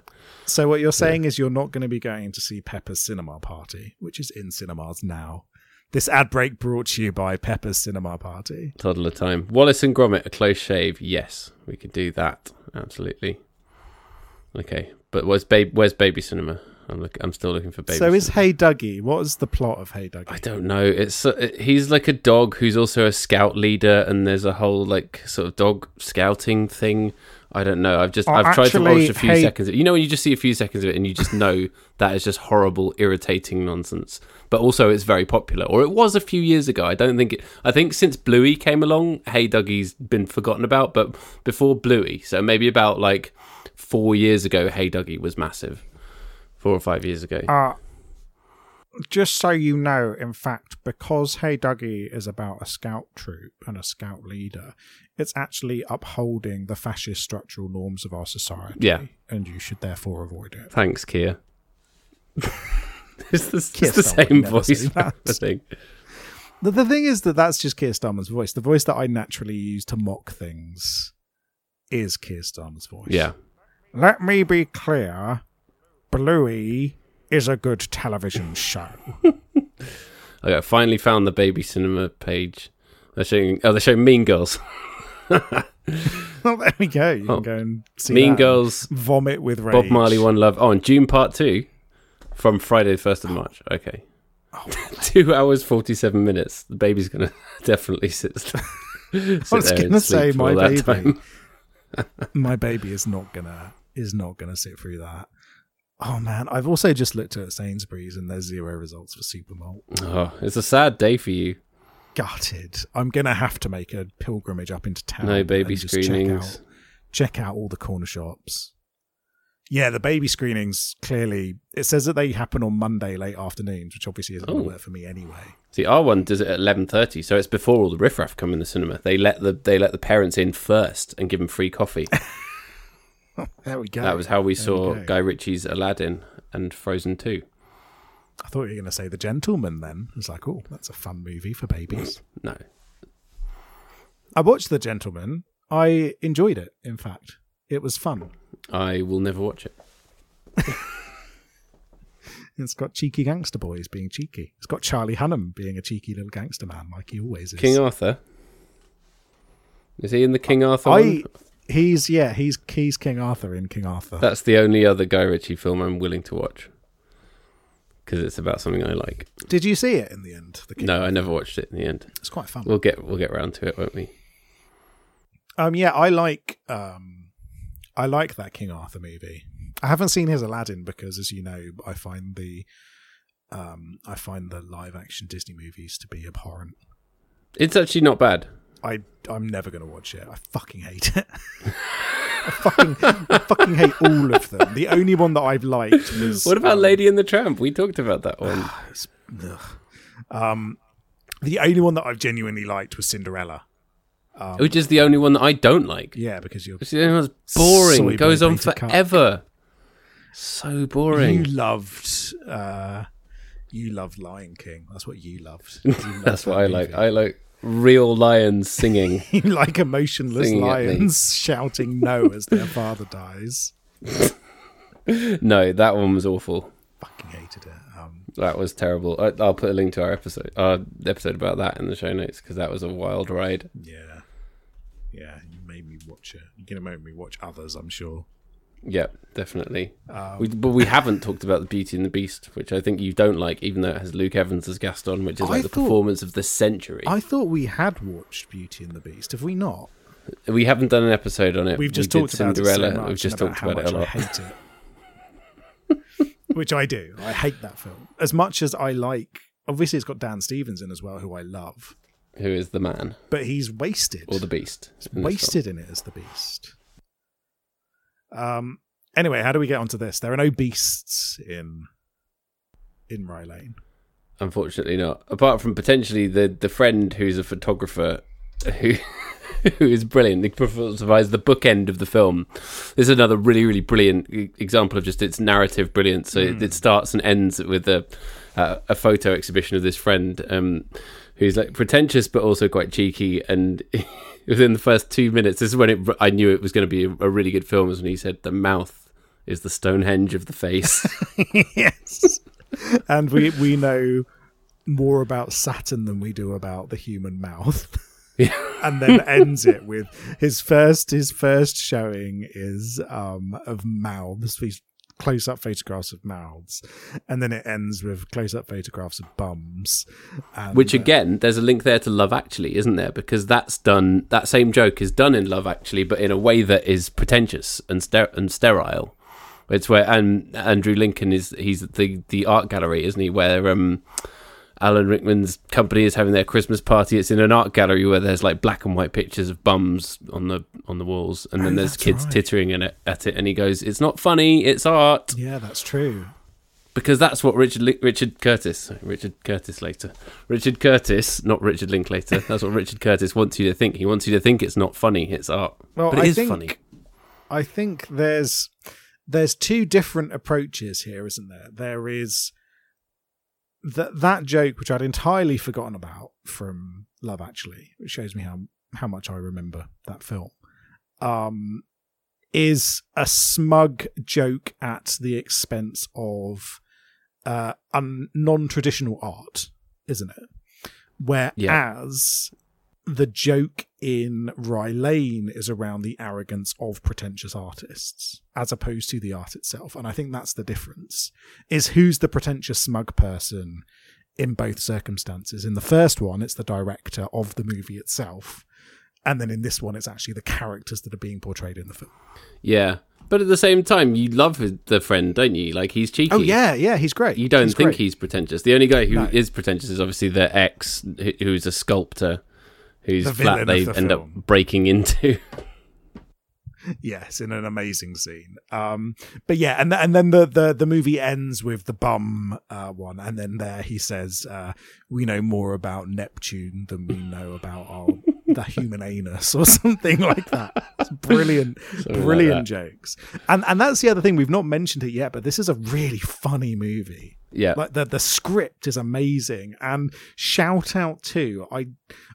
so what you're saying is you're not going to be going to see peppa's cinema party which is in cinemas now this ad break brought to you by peppa's cinema party Toddler time. Wallace and Gromit, a close shave. Yes, we could do that. Absolutely. Okay, but where's baby? Where's baby cinema? I'm look. I'm still looking for baby. so is cinema. hey duggee what is the plot of hey duggee I don't know. It's uh, he's like a dog who's also a scout leader, and there's a whole like sort of dog scouting thing. I don't know. I've just I've tried to watch a few Hey- seconds. Of it. You know when you just see a few seconds of it, and you just know that is just horrible, irritating nonsense. But also, it's very popular, or it was a few years ago. I don't think it. I think since Bluey came along, Hey Duggee's been forgotten about. But before Bluey, so maybe about like four years ago, Hey Duggee was massive. Four or five years ago. Uh, just so you know, in fact, because Hey Duggee is about a scout troop and a scout leader, it's actually upholding the fascist structural norms of our society. Yeah. And you should therefore avoid it. Thanks, Keir. it's the, it's the same voice. The, the thing is that that's just Keir Starmer's voice. The voice that I naturally use to mock things is Keir Starmer's voice. Yeah. Let me be clear Bluey is a good television show. Okay, I finally found the baby cinema page. They're showing. Oh, they're showing Mean Girls. well, there we go. You Oh. can go and see mean. Girls. Vomit with rage. Bob Marley, One Love. Oh, and Dune Part Two, from Friday the first of March. Okay. Oh, Two hours forty-seven minutes. The baby's gonna definitely sit. sit I was gonna say my baby. My baby is not gonna is not gonna sit through that. Oh man, I've also just looked at Sainsbury's and there's zero results for Supermalt. Oh, it's a sad day for you. Gutted. I'm gonna have to make a pilgrimage up into town. No baby just check screenings. out- check out all the corner shops. Yeah, the baby screenings clearly it says that they happen on Monday late afternoons, which obviously isn't going Oh. to work for me anyway. See, our one does it at eleven thirty, so it's before all the riffraff come in the cinema. They let the they let the parents in first and give them free coffee. There we go. that was how we There saw go. Guy Ritchie's Aladdin and Frozen Two. I thought you were going to say The Gentleman. Then it's like, oh, that's a fun movie for babies. No, I watched The Gentleman. I enjoyed it. In fact, it was fun. I will never watch it. It's got cheeky gangster boys being cheeky. It's got Charlie Hunnam being a cheeky little gangster man, like he always is. King Arthur. Is he in the King Arthur I one? He's yeah he's he's King Arthur in King Arthur. That's the only other Guy Ritchie film I'm willing to watch because it's about something I like. Did you see it in the end? The King No, I never watched it in the end. It's quite fun. We'll get we'll get round to it, won't we? Um, yeah, I like um, I like that King Arthur movie. I haven't seen his Aladdin because, as you know, I find the um, I find the live action Disney movies to be abhorrent. It's actually not bad. I I'm never going to watch it. I fucking hate it. I fucking I fucking hate all of them. The only one that I've liked was What about um, Lady and the Tramp? We talked about that one. ugh. Um, the only one that I've genuinely liked was Cinderella. Which is the only one that I don't like. Yeah, because you're It's the only one that's boring. It goes on cuck. forever. So boring. You loved, uh, you loved Lion King. That's what you loved. You loved That's what I like. I like real lions singing. like emotionless Singing lions shouting no as their father dies. no, that one was awful. Fucking hated it. Um, That was terrible. I, I'll put a link to our episode, our episode about that in the show notes because that was a wild ride. yeah, yeah. You made me watch it. You're gonna make me watch others. I'm sure. Yeah, definitely. Um, we, but we haven't talked about the Beauty and the Beast, which I think you don't like, even though it has Luke Evans as Gaston, which is I like the thought- performance of the century. I thought we had watched Beauty and the Beast. Have we not? we haven't done an episode on it. We've just we talked about Cinderella. it so much. We've just and talked about it a lot. I hate it. Which I do. I hate that film as much as I like. Obviously, it's got Dan Stevens in as well, who I love. Who is the man But he's wasted. or the Beast? He's wasted in it as the Beast. Um. Anyway, how do we get onto this? There are no beasts in in Rye Lane. Unfortunately, not. Apart from potentially the the friend who's a photographer who. Who is brilliant? He provides the bookend of the film. This is another really, really brilliant example of just its narrative brilliance. So it, it starts and ends with a uh, a photo exhibition of this friend um, who's like pretentious but also quite cheeky. And within the first two minutes, this is when it, I knew it was going to be a, a really good film. Was when he said the mouth is the Stonehenge of the face. yes. and we we know more about Saturn than we do about the human mouth. Yeah. and then ends it with his first his first showing is um of mouths these close up photographs of mouths and then it ends with close up photographs of bums and, Which uh, again, there's a link there to Love Actually, isn't there? Because that's done. That same joke is done in Love Actually, but in a way that is pretentious and ster- and sterile. It's where and Andrew Lincoln is he's the the art gallery, isn't he? Where um, Alan Rickman's company is having their Christmas party. It's in an art gallery where there's like black and white pictures of bums on the on the walls, and then Oh, there's kids right. tittering in it, at it, and he goes, "It's not funny, it's art." yeah that's true because that's what Richard Richard Curtis Richard Curtis later Richard Curtis not Richard Linklater that's what Richard Curtis wants you to think he wants you to think it's not funny it's art Well, but it I is think- funny I think there's there's two different approaches here, isn't there? There is that that joke which I'd entirely forgotten about from Love Actually, which shows me how how much I remember that film. Um is a smug joke at the expense of uh non-traditional art, isn't it? Whereas the joke in Rye Lane is around the arrogance of pretentious artists as opposed to the art itself. And I think that's the difference is who's the pretentious smug person in both circumstances. In the first one, it's the director of the movie itself. And then in this one, it's actually the characters that are being portrayed in the film. yeah but at the same time you love the friend don't you like he's cheeky Oh, yeah, yeah, he's great. you don't He's think great. he's pretentious the only guy who is No. pretentious is obviously the ex who's a sculptor whose The flat they the end film. up breaking into. Yes in an amazing scene. Um but yeah and and then the the, the movie ends with the bum uh one and then there he says uh we know more about neptune than we know about our the human anus or something like that. It's brilliant Something brilliant that. jokes. And and that's the other thing we've not mentioned it yet but this is a really funny movie. Yeah. Like the the script is amazing and shout out to i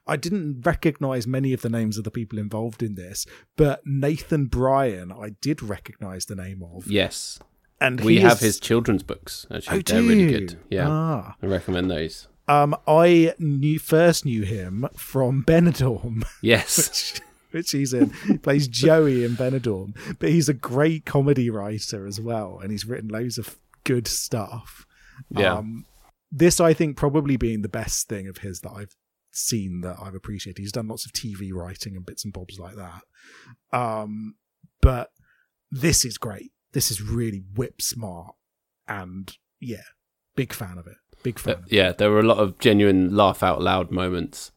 i didn't recognize many of the names of the people involved in this but Nathan Bryon i did recognize the name of. Yes. And we have is- his children's books actually. Oh, they're do really good. Yeah. Ah. i recommend those. Um i knew first knew him from benidorm. Yes. Which he's in. He plays Joey in Benidorm, but he's a great comedy writer as well, and he's written loads of good stuff. Yeah. Um, this, I think, probably being the best thing of his that I've seen that I've appreciated. He's done lots of TV writing and bits and bobs like that. Um, but this is great. This is really whip smart, and yeah, big fan of it. Big fan. But, yeah, there were a lot of genuine laugh out loud moments,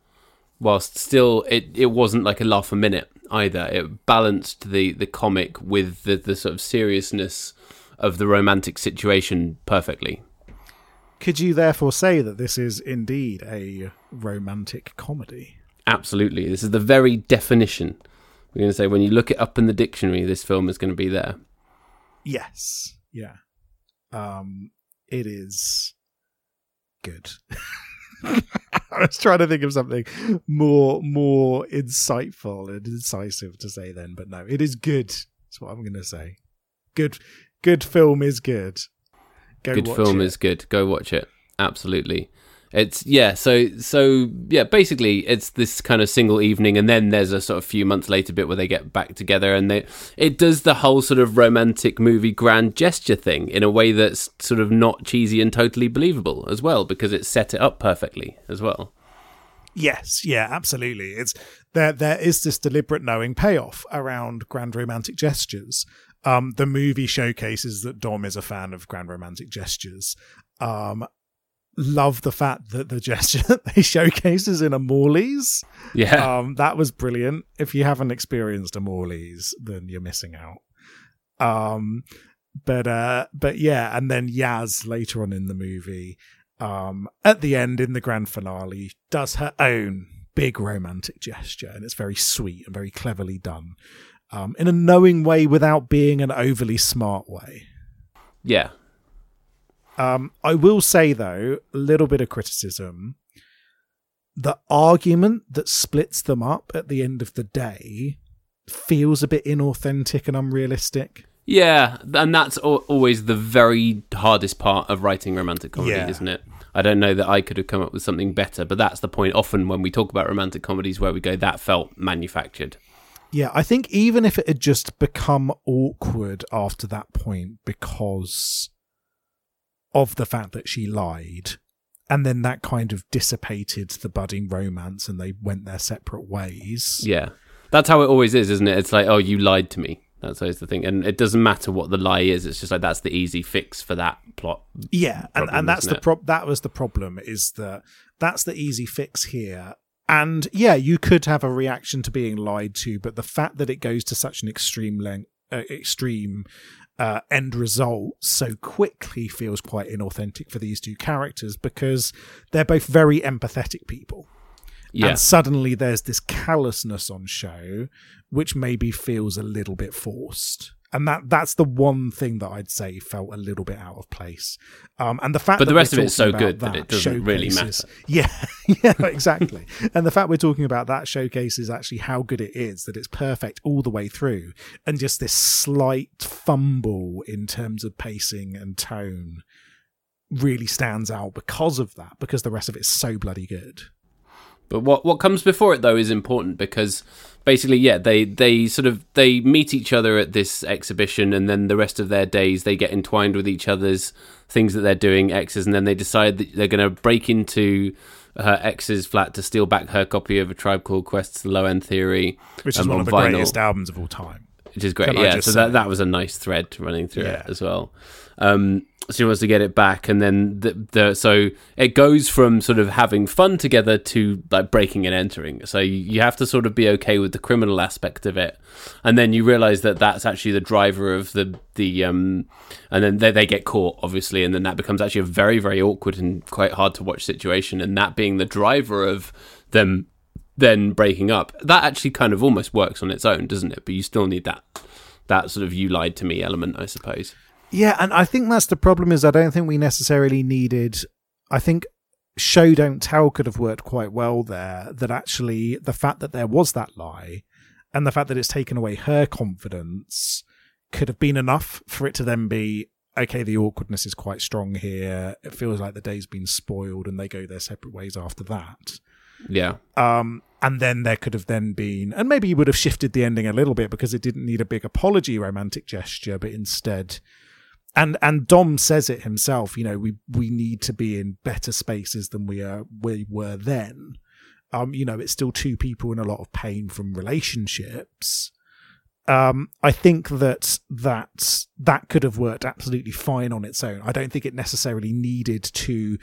whilst still it, it wasn't like a laugh a minute either. It balanced the, the comic with the, the sort of seriousness of the romantic situation perfectly. Could you therefore say that this is indeed a romantic comedy? Absolutely, this is the very definition. We're going to say when you look it up in the dictionary, this film is going to be there. Yes. Yeah. Um it is good. I was trying to think of something more more insightful and incisive to say then, but no, it is good. That's what I'm gonna say. Good good film is good. Go good film it. is good. Go watch it. Absolutely. It's yeah, so so yeah, basically it's this kind of single evening and then there's a sort of few months later bit where they get back together and they it does the whole sort of romantic movie grand gesture thing in a way that's sort of not cheesy and totally believable as well because it set it up perfectly as well. Yes, yeah, absolutely. It's there. There is this deliberate knowing payoff around grand romantic gestures. Um, the movie showcases that Dom is a fan of grand romantic gestures. Um, love the fact that the gesture that they showcase is in a Morley's. Yeah. Um, that was brilliant. If you haven't experienced a Morley's, then you're missing out. Um, but uh, but yeah, and then Yaz later on in the movie, um, at the end in the grand finale, does her own big romantic gesture, and it's very sweet and very cleverly done, um, in a knowing way without being an overly smart way. yeah. Um, I will say though, a little bit of criticism. The argument that splits them up at the end of the day feels a bit inauthentic and unrealistic. Yeah, and that's always the very hardest part of writing romantic comedy, Yeah. isn't it? I don't know that I could have come up with something better, but that's the point often when we talk about romantic comedies where we go, that felt manufactured. Yeah, I think even if it had just become awkward after that point because of the fact that she lied, and then that kind of dissipated the budding romance and they went their separate ways. Yeah. That's how it always is, isn't it? It's like, oh, you lied to me. That's always the thing. And it doesn't matter what the lie is. It's just like, that's the easy fix for that plot. Yeah, and, problem, and that's the it? prob. That was the problem. Is that that's the easy fix here. And yeah, you could have a reaction to being lied to, but the fact that it goes to such an extreme length, uh, extreme, uh, end result so quickly feels quite inauthentic for these two characters because they're both very empathetic people. Yeah. And suddenly there's this callousness on show, which maybe feels a little bit forced. And that that's the one thing that I'd say felt a little bit out of place. Um, and the fact, But the rest of it's so good about that it doesn't really matter. Yeah, yeah, exactly. and the fact we're talking about that showcases actually how good it is that it's perfect all the way through, and just this slight fumble in terms of pacing and tone really stands out because of that. Because the rest of it's so bloody good. But what what comes before it though is important because basically, yeah, they they sort of they meet each other at this exhibition, and then the rest of their days they get entwined with each other's things that they're doing exes, and then they decide that they're going to break into her ex's flat to steal back her copy of a Tribe Called Quest's Low End Theory, Which is um, one on of the vinyl, greatest albums of all time. which is great. Can Yeah, so that that was a nice thread running through Yeah. it as well. Um, she wants to get it back, and then the, the so it goes from sort of having fun together to like breaking and entering. So you, you have to sort of be okay with the criminal aspect of it, and then you realize that that's actually the driver of the the um, and then they, they get caught obviously, and then that becomes actually a very very awkward and quite hard to watch situation, and that being the driver of them then breaking up, that actually kind of almost works on its own, doesn't it? But you still need that that sort of you lied to me element, I suppose. Yeah, and I think that's the problem. Is I don't think we necessarily needed. I think show don't tell could have worked quite well there. That actually the fact that there was that lie, and the fact that it's taken away her confidence, could have been enough for it to then be okay. The awkwardness is quite strong here. It feels like the day's been spoiled, and they go their separate ways after that. Yeah, Um, and then there could have then been, and maybe you would have shifted the ending a little bit because it didn't need a big apology romantic gesture, but instead, and and Dom says it himself. You know, we we need to be in better spaces than we are we were then. Um, you know, it's still two people in a lot of pain from relationships. Um, I think that that that could have worked absolutely fine on its own. I don't think it necessarily needed to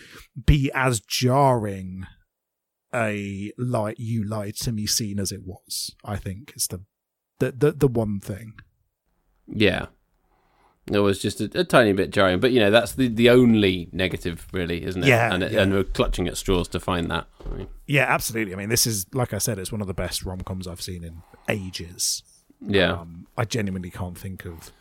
be as jarring a lie you lied to me scene as it was. I think is the the the, the one thing. yeah. It was just a, a tiny bit jarring, but you know that's the, the only negative, really, isn't it? Yeah, and it, yeah. and we're clutching at straws to find that. I mean, Yeah, absolutely. I mean, this is like I said, it's one of the best rom coms I've seen in ages. yeah, Um, I genuinely can't think of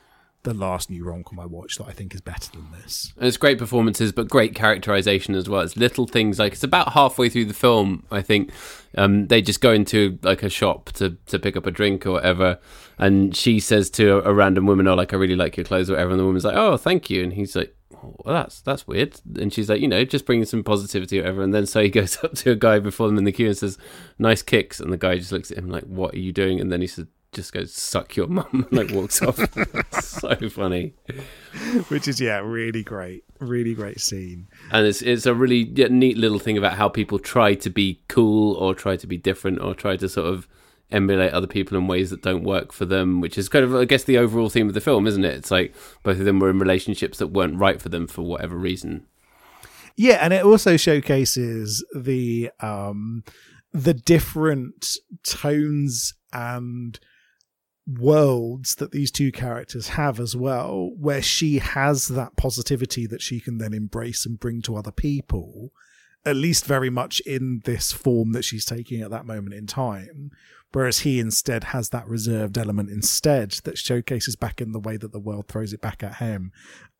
the last new rom com I watched that I think is better than this. And it's great performances, but great characterization as well. It's little things like it's about halfway through the film. I think um, they just go into like a shop to to pick up a drink or whatever, and she says to a, a random woman, "Oh, like I really like your clothes," or whatever. And the woman's like, "Oh, thank you," and he's like. "Oh, Well, that's that's weird, and she's like, you know, just bringing some positivity, or whatever. And then so he goes up to a guy before them in the queue and says, "Nice kicks," and the guy just looks at him like, "What are you doing?" And then he says, "Just goes suck your mum," and like walks off. so funny. Which is yeah, really great, really great scene. and it's it's a really yeah, neat little thing about how people try to be cool or try to be different or try to sort of emulate other people in ways that don't work for them which is kind of i guess the overall theme of the film isn't it it's like both of them were in relationships that weren't right for them for whatever reason Yeah, and it also showcases the um the different tones and worlds that these two characters have as well, where she has that positivity that she can then embrace and bring to other people, at least very much in this form that she's taking at that moment in time. Whereas he instead has that reserved element instead that showcases back in the way that the world throws it back at him,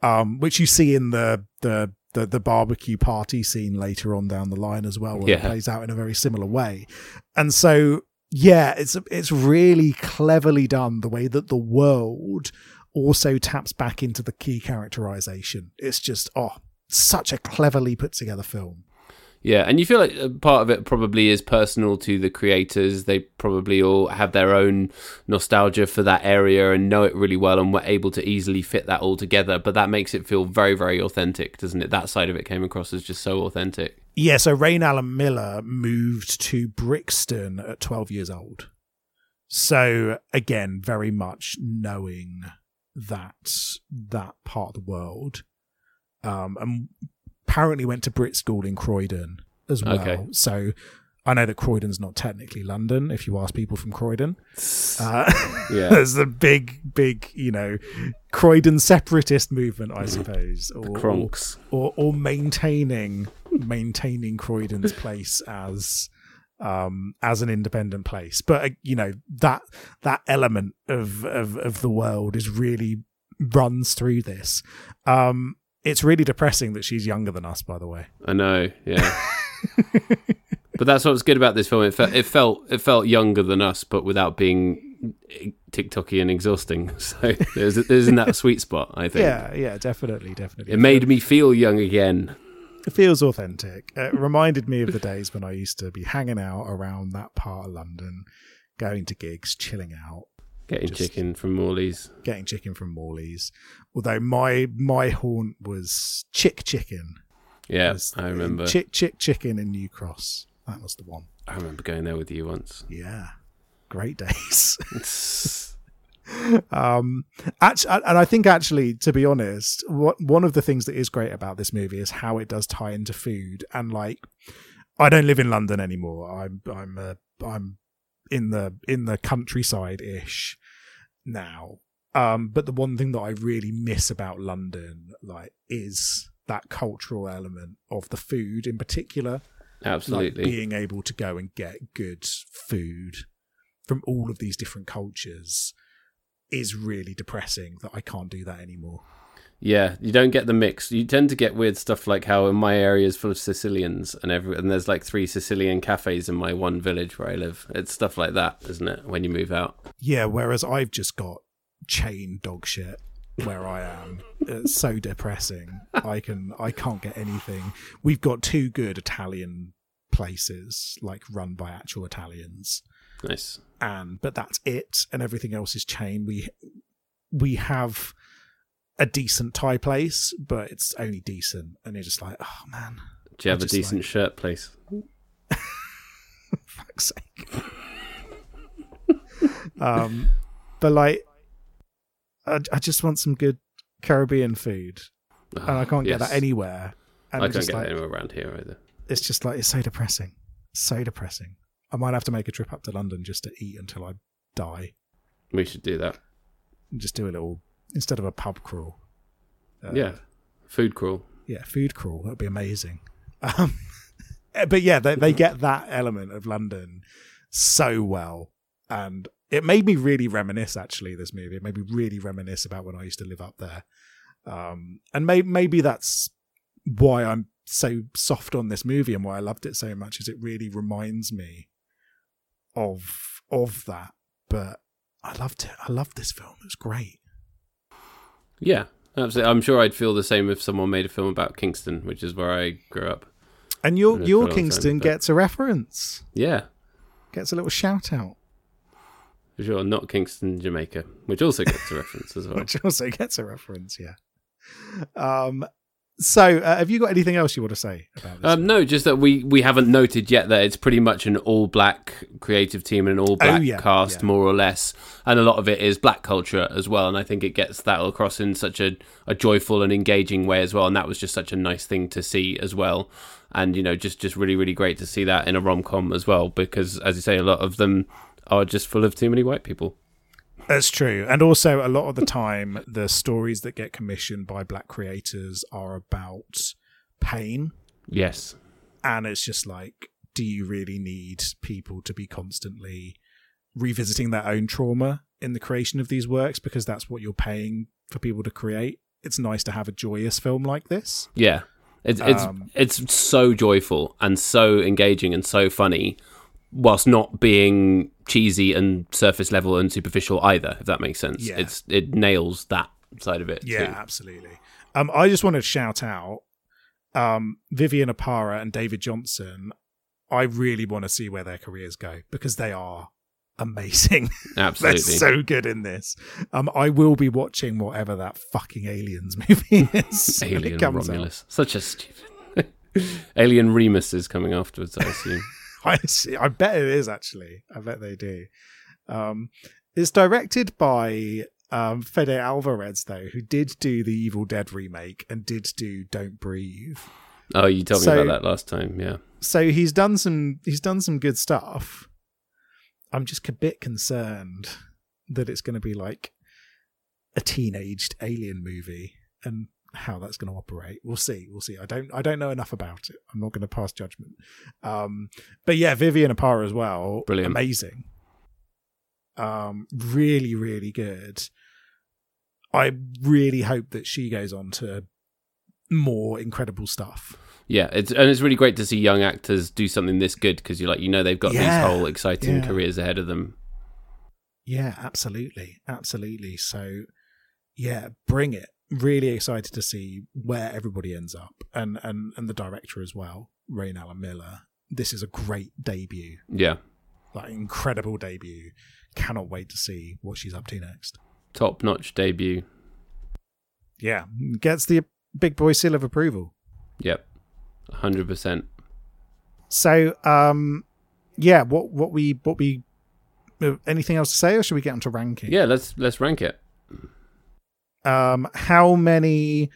um, which you see in the the the, the barbecue party scene later on down the line as well, where it Yeah. plays out in a very similar way. And so, yeah, it's it's really cleverly done the way that the world also taps back into the key characterization. It's just oh, such a cleverly put together film. yeah and you feel like uh, part of it probably is personal to the creators they probably all have their own nostalgia for that area and know it really well and were able to easily fit that all together but that makes it feel very very authentic doesn't it that side of it came across as just so authentic Yeah, so Raine Allen Miller moved to Brixton at 12 years old. So again, very much knowing that that part of the world. Um, and apparently went to Brit School in Croydon as well. Okay. So I know that Croydon's not technically London. If you ask people from Croydon, uh, Yeah. there's the big, big, you know, Croydon separatist movement, I suppose, or, or Kronks. or or maintaining maintaining Croydon's place as um as an independent place. But uh, you know that that element of of of the world is really runs through this. Um it's really depressing that she's younger than us, by the way. I know, yeah. but that's what was good about this film. It felt it felt it felt younger than us, but without being TikToky and exhausting. So there's there's in that sweet spot. I think. Yeah, yeah, definitely, definitely. It made me feel young again. it feels authentic. It reminded me of the days when I used to be hanging out around that part of London, going to gigs, chilling out, Getting Just- chicken from Morley's. getting chicken from Morley's. Although my my haunt was Chick Chicken. Yeah, I remember. Chick Chick Chicken in New Cross. That was the one. I remember going there with you once. Yeah, great days. um, actually, and I think actually, to be honest, what one of the things that is great about this movie is how it does tie into food. And like, I don't live in London anymore. I'm I'm uh, I'm in the in the countryside ish now. Um, but the one thing that I really miss about London, like, is that cultural element of the food in particular Absolutely. like being able to go and get good food from all of these different cultures is really depressing that I can't do that anymore. Yeah, you don't get the mix. You tend to get weird stuff like how in my area is full of Sicilians, and every and there's like three Sicilian cafes in my one village where I live. It's stuff like that, isn't it? When you move out, Yeah, whereas I've just got chain dog shit where I am. It's so depressing. I can I can't get anything. We've got two good Italian places like run by actual Italians. nice. and but that's it and everything else is chain we we have a decent Thai place but it's only decent and you're just like oh man Do you have a decent like- shirt place? fuck's sake um but like I, I just want some good Caribbean food and I can't get that anywhere and I can't just get like anywhere around here either. it's just like it's so depressing so depressing I might have to make a trip up to London just to eat until I die We should do that. and just do a little instead of a pub crawl Uh, yeah, food crawl. yeah, food crawl. That'd be amazing. Um, but yeah, they, they get that element of London so well, and it made me really reminisce. Actually, this movie it made me really reminisce about when I used to live up there, um, and may, maybe that's why I'm so soft on this movie and why I loved it so much. Is it really reminds me of of that. But I loved it. I loved this film. It was great. Yeah, absolutely. I'm sure I'd feel the same if someone made a film about Kingston, which is where I grew up. And your your long time, Kingston but- gets a reference, Yeah, gets a little shout out. For sure. Not Kingston, Jamaica, which also gets a reference as well. which also gets a reference. Yeah. Um. So, uh, have you got anything else you want to say about this? Um, no, just that we, we haven't noted yet that it's pretty much an all black creative team and an all black Oh, yeah, cast, yeah. more or less. And a lot of it is black culture as well. And I think it gets that across in such a, a joyful and engaging way as well. And that was just such a nice thing to see as well. And, you know, just, just really, really great to see that in a rom com as well. Because, as you say, a lot of them are just full of too many white people. That's true. And also, a lot of the time, the stories that get commissioned by black creators are about pain. Yes. And it's just like, do you really need people to be constantly revisiting their own trauma in the creation of these works? Because that's what you're paying for people to create. It's nice to have a joyous film like this. Yeah. It's it's Um, it's so joyful and so engaging and so funny, whilst not being cheesy and surface level and superficial either. If that makes sense, Yeah. it's it nails that side of it. Yeah, too. absolutely. Um, I just want to shout out um, Vivian Oparah and David Jonsson. I really want to see where their careers go because they are amazing. Absolutely. They're so good in this. Um, I will be watching whatever that fucking aliens movie is. Alien comes out. Romulus, such a stupid. Alien Remus is coming afterwards, I assume. I see. I bet it is actually. I bet they do. Um, it's directed by um, Fede Alvarez, though, who did do the Evil Dead remake and did do Don't Breathe. Oh, you told me about that last time. Yeah. So he's done some he's done some good stuff. I'm just a bit concerned that it's going to be like a teenaged alien movie and how that's going to operate. We'll see. We'll see. I don't I don't know enough about it. I'm not going to pass judgment. Um but yeah, Vivian Oparah as well. Brilliant. Amazing. Um really really good. I really hope that she goes on to more incredible stuff. Yeah, it's and it's really great to see young actors do something this good because you're like you know they've got Yeah. these whole exciting Yeah. careers ahead of them. Yeah, absolutely. Absolutely. So yeah, bring it. Really excited to see where everybody ends up. And and and the director as well, Raine Allen Miller. This is a great debut. Yeah, Like incredible debut. Cannot wait to see what she's up to next. top notch debut. Yeah. Gets the big boy seal of approval. Yep, hundred percent. So um yeah, what what we what we anything else to say or should we get onto ranking? Yeah, let's let's rank it. Um, how many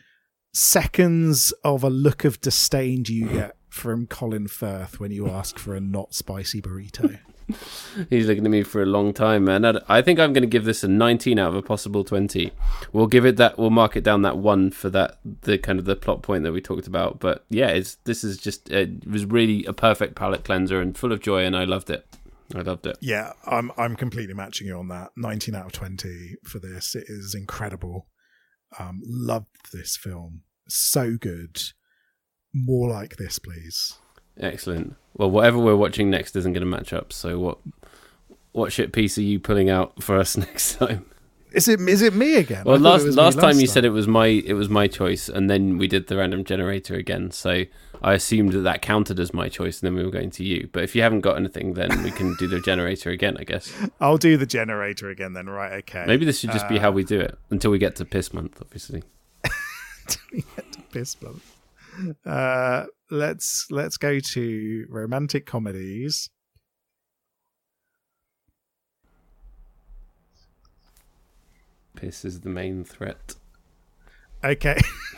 seconds of a look of disdain do you get from Colin Firth when you ask for a not spicy burrito? He's looking at me for a long time, man. I- I think I'm going to give this a 19 out of a possible 20. We'll give it that. We'll mark it down that one for that the kind of the plot point that we talked about. But yeah, it's this is just it was really a perfect palate cleanser and full of joy, and I loved it. I loved it. yeah, I'm I'm completely matching you on that. 19 out of 20 for this. It is incredible. Um, loved this film. So good. More like this, please. Excellent. Well, whatever we're watching next isn't going to match up. So what what shit piece are you pulling out for us next time? Is it is it me again? Well, last was last time you said it was my it was my choice, and then we did the random generator again. So I assumed that that counted as my choice, and then we were going to you. But if you haven't got anything, then we can do the generator again, I guess. I'll do the generator again then. Right? Okay. Maybe this should just be how we do it until we get to piss month, obviously. Until we get to piss bump. Uh, let's let's go to romantic comedies. Piss is the main threat. Okay.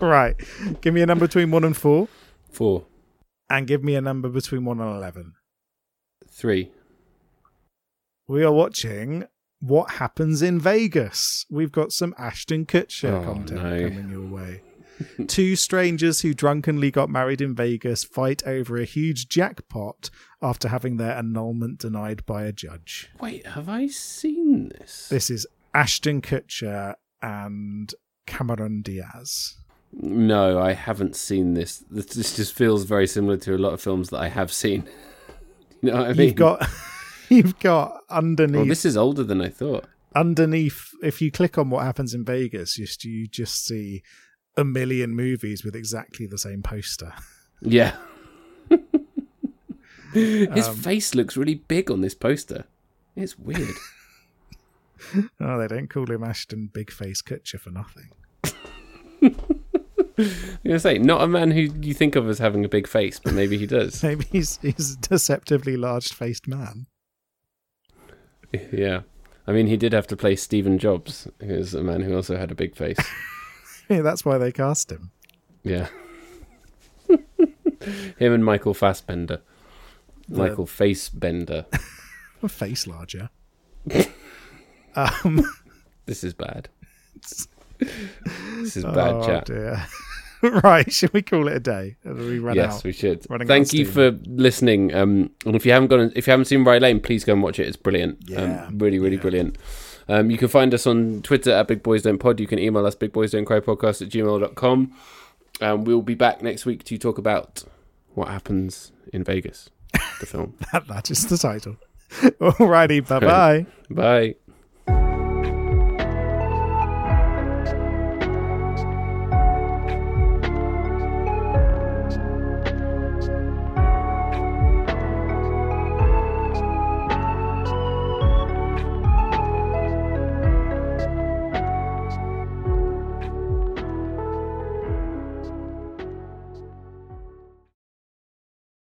right. Give me a number between one and four, Four, and give me a number between one and eleven. three. We are watching What Happens in Vegas. We've got some Ashton Kutcher Oh, content no. coming your way. Two strangers who drunkenly got married in Vegas fight over a huge jackpot after having their annulment denied by a judge. Wait, have I seen this? This is Ashton Kutcher and Cameron Diaz. No, I haven't seen this. This just feels very similar to a lot of films that I have seen. you know what I mean? You've got you've got underneath Well, this is older than I thought. underneath if you click on what happens in Vegas, you, you just see a million movies with exactly the same poster. Yeah. His Um, face looks really big on this poster. It's weird. Oh, they don't call him Ashton Big Face Kutcher for nothing. I'm gonna say, not a man who you think of as having a big face, but maybe he does. Maybe he's he's a deceptively large faced man. yeah. I mean, he did have to play Stephen Jobs, who is a man who also had a big face. Yeah, that's why they cast him. Yeah. Him and Michael Fassbender. Michael Facebender. Face larger. um, This is bad. This is bad oh, chat. Dear. right, should we call it a day? We run yes, out? we should. Thank you for listening. Um, and if you haven't gone, if you haven't seen Rye Lane, please go and watch it. It's brilliant. Yeah, um, really, really yeah. brilliant. Um, you can find us on Twitter at Big Boys Don't Pod. You can email us bigboysdon'tcry podcast at gmail.com. Um, we'll be back next week to talk about what happens in Vegas, the film. that, that is the title. Alrighty, bye bye. Bye.